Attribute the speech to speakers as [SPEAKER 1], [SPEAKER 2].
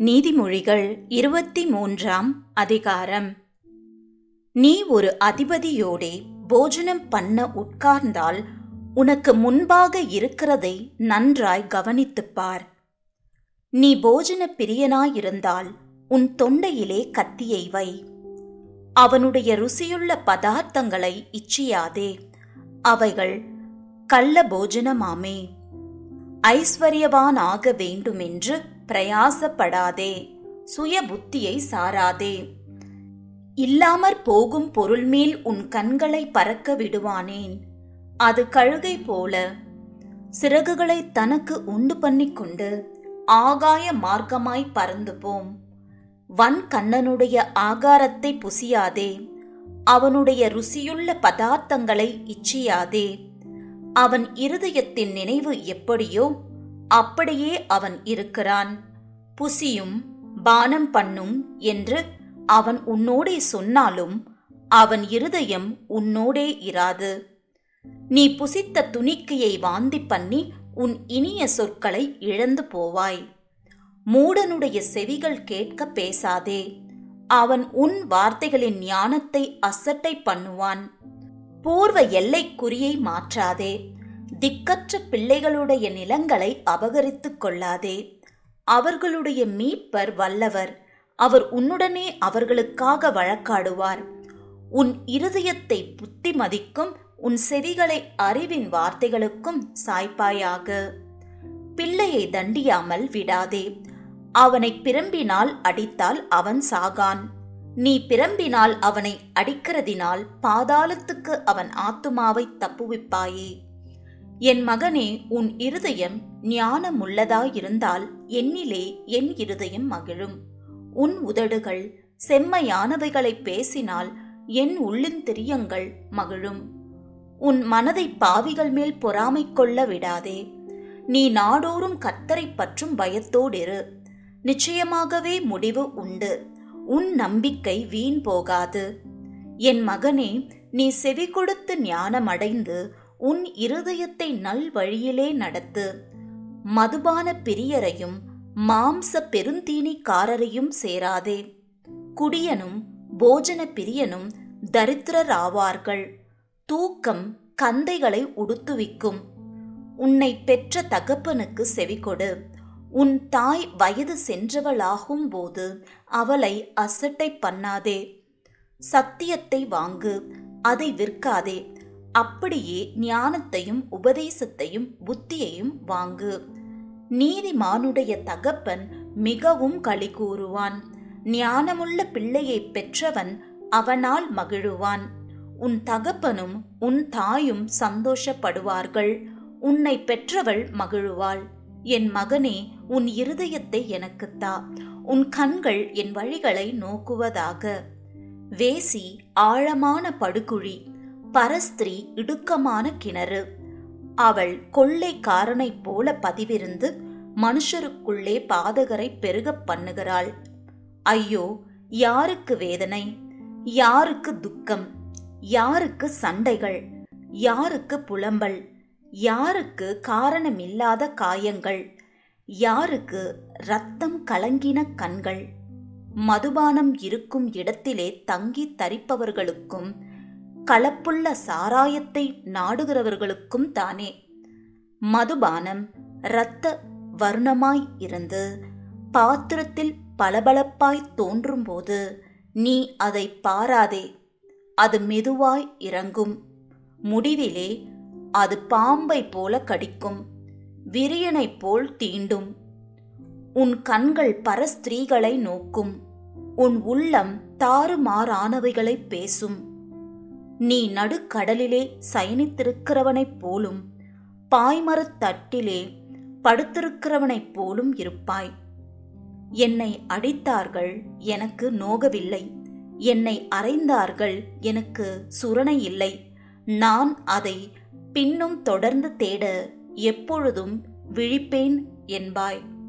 [SPEAKER 1] நீதிமொழிகள் இருபத்தி மூன்றாம் அதிகாரம். நீ ஒரு அதிபதியோடே போஜனம் பண்ண உட்கார்ந்தால் உனக்கு முன்பாக இருக்கிறதை நன்றாய் கவனித்துப் பார். நீ போஜன பிரியனாயிருந்தால் உன் தொண்டையிலே கத்தியை வை. அவனுடைய ருசியுள்ள பதார்த்தங்களை இச்சியாதே. அவைகள் கள்ள போஜனமாமே. ஐஸ்வர்யவானாக வேண்டுமென்று பிரயாசப்படாதே சுய புத்தியை சாராதே. இல்லாமற் போகும் பொருள் மேல் உன் கண்களை பறக்க விடுவானேன். அது கழுகை போல சிறகுகளை தனக்கு உண்டு பண்ணிக்கொண்டு ஆகாய மார்க்கமாய் பறந்து போம் வன் கண்ணனுடைய ஆகாரத்தை புசியாதே அவனுடைய ருசியுள்ள பதார்த்தங்களை இச்சியாதே. அவன் இருதயத்தின் நினைவு எப்படியோ அப்படியே அவன் இருக்கிறான். புசியும் பானம் பண்ணும் என்று அவன் உன்னோடே சொன்னாலும் அவன் இருதயம் உன்னோடே இராது. நீ புசித்த துணிக்கையை வாந்தி பண்ணி உன் இனிய சொற்களை இழந்து போவாய். மூடனுடைய செவிகள் கேட்க பேசாதே. அவன் உன் வார்த்தைகளின் ஞானத்தை அசட்டை பண்ணுவான். பூர்வ எல்லைக்குறியை மாற்றாதே. திக்கற்ற பிள்ளைகளுடைய நிலங்களை அபகரித்துக் கொள்ளாதே. அவர்களுடைய மீட்பர் வல்லவர். அவர் உன்னுடனே அவர்களுக்காக வழக்காடுவார். உன் இருதயத்தை புத்தி மதிக்கும் உன் செவிகளை அறிவின் வார்த்தைகளுக்கும் சாய்ப்பாயாக. பிள்ளையை தண்டியாமல் விடாதே. அவனை பிரம்பினால் அடித்தால் அவன் சாகான். நீ பிரம்பினால் அவனை அடிக்கிறதினால் பாதாளத்துக்கு அவன் ஆத்துமாவை தப்புவிப்பாயே. என் மகனே உன் இருதயம் ஞானமுள்ளதாயிருந்தால் என்னிலே என் இருதயம் மகிழும். உன் உதடுகள் செம்மையானவைகளை பேசினால் என் உள்ளிந்திரியங்கள் மகிழும். உன் மனதை பாவிகள் மேல் பொறாமை கொள்ள விடாதே. நீ நாடோறும் கத்தரை பற்றும் பயத்தோடிரு. நிச்சயமாகவே முடிவு உண்டு. உன் நம்பிக்கை வீண் போகாது. என் மகனே நீ செவி கொடுத்து ஞானமடைந்து உன் இருதயத்தை நல் வழியிலே நடத்து. மதுபான பிரியரையும் மாம்ச பெருந்தீனிக்காரரையும் சேராதே. குடியனும் போஜன பிரியனும் தரித்திரராவார்கள். தூக்கம் கந்தைகளை உடுத்துவிக்கும். உன்னை பெற்ற தகப்பனுக்கு செவிகொடு. உன் தாய் வயது சென்றவளாகும் போது அவளை அசட்டை பண்ணாதே. சத்தியத்தை வாங்கு அதை விற்காதே. அப்படியே ஞானத்தையும் உபதேசத்தையும் புத்தியையும் வாங்கு. நீதிமானுடைய தகப்பன் மிகவும் களி கூறுவான். ஞானமுள்ள பிள்ளையை பெற்றவன் அவனால் மகிழுவான். உன் தகப்பனும் உன் தாயும் சந்தோஷப்படுவார்கள். உன்னை பெற்றவள் மகிழுவாள். என் மகனே உன் இருதயத்தை எனக்குத்தா உன் கண்கள் என் வழிகளை நோக்குவதாக. வேசி ஆழமான படுகுழி. பரஸ்திரி இடுக்கமான கிணறு. அவள் கொள்ளைக்காரனைப் போல பதிவிருந்து மனுஷருக்குள்ளே பாதகரை பெருகப் பண்ணுகிறாள். ஐயோ யாருக்கு வேதனை? யாருக்கு துக்கம்? யாருக்கு சண்டைகள்? யாருக்கு புலம்பல்? யாருக்கு காரணமில்லாத காயங்கள்? யாருக்கு ரத்தம் கலங்கின கண்கள்? மதுபானம் இருக்கும் இடத்திலே தங்கி தரிப்பவர்களுக்கும் கலப்புள்ள சாராயத்தை நாடுகிறவர்களுக்கும் தானே. மதுபானம் இரத்த வர்ணமாய் இருந்து பாத்திரத்தில் பளபளப்பாய் தோன்றும்போது நீ அதை பாராதே. அது மெதுவாய் இறங்கும். முடிவிலே அது பாம்பை போல கடிக்கும். விரியனைப் போல் தீண்டும். உன் கண்கள் பரஸ்திரீகளை நோக்கும். உன் உள்ளம் தாறுமாறானவைகளை பேசும். நீ நடுக்கடலிலே சயனித்திருக்கிறவனைப் போலும் பாய்மரத் தட்டிலே படுத்திருக்கிறவனைப் போலும் இருப்பாய். என்னை அடித்தார்கள் எனக்கு நோகவில்லை. என்னை அறைந்தார்கள் எனக்கு சுரணை இல்லை. நான் அதை பின்னும் தொடர்ந்து தேட எப்பொழுதும் விழிப்பேன் என்பாய்.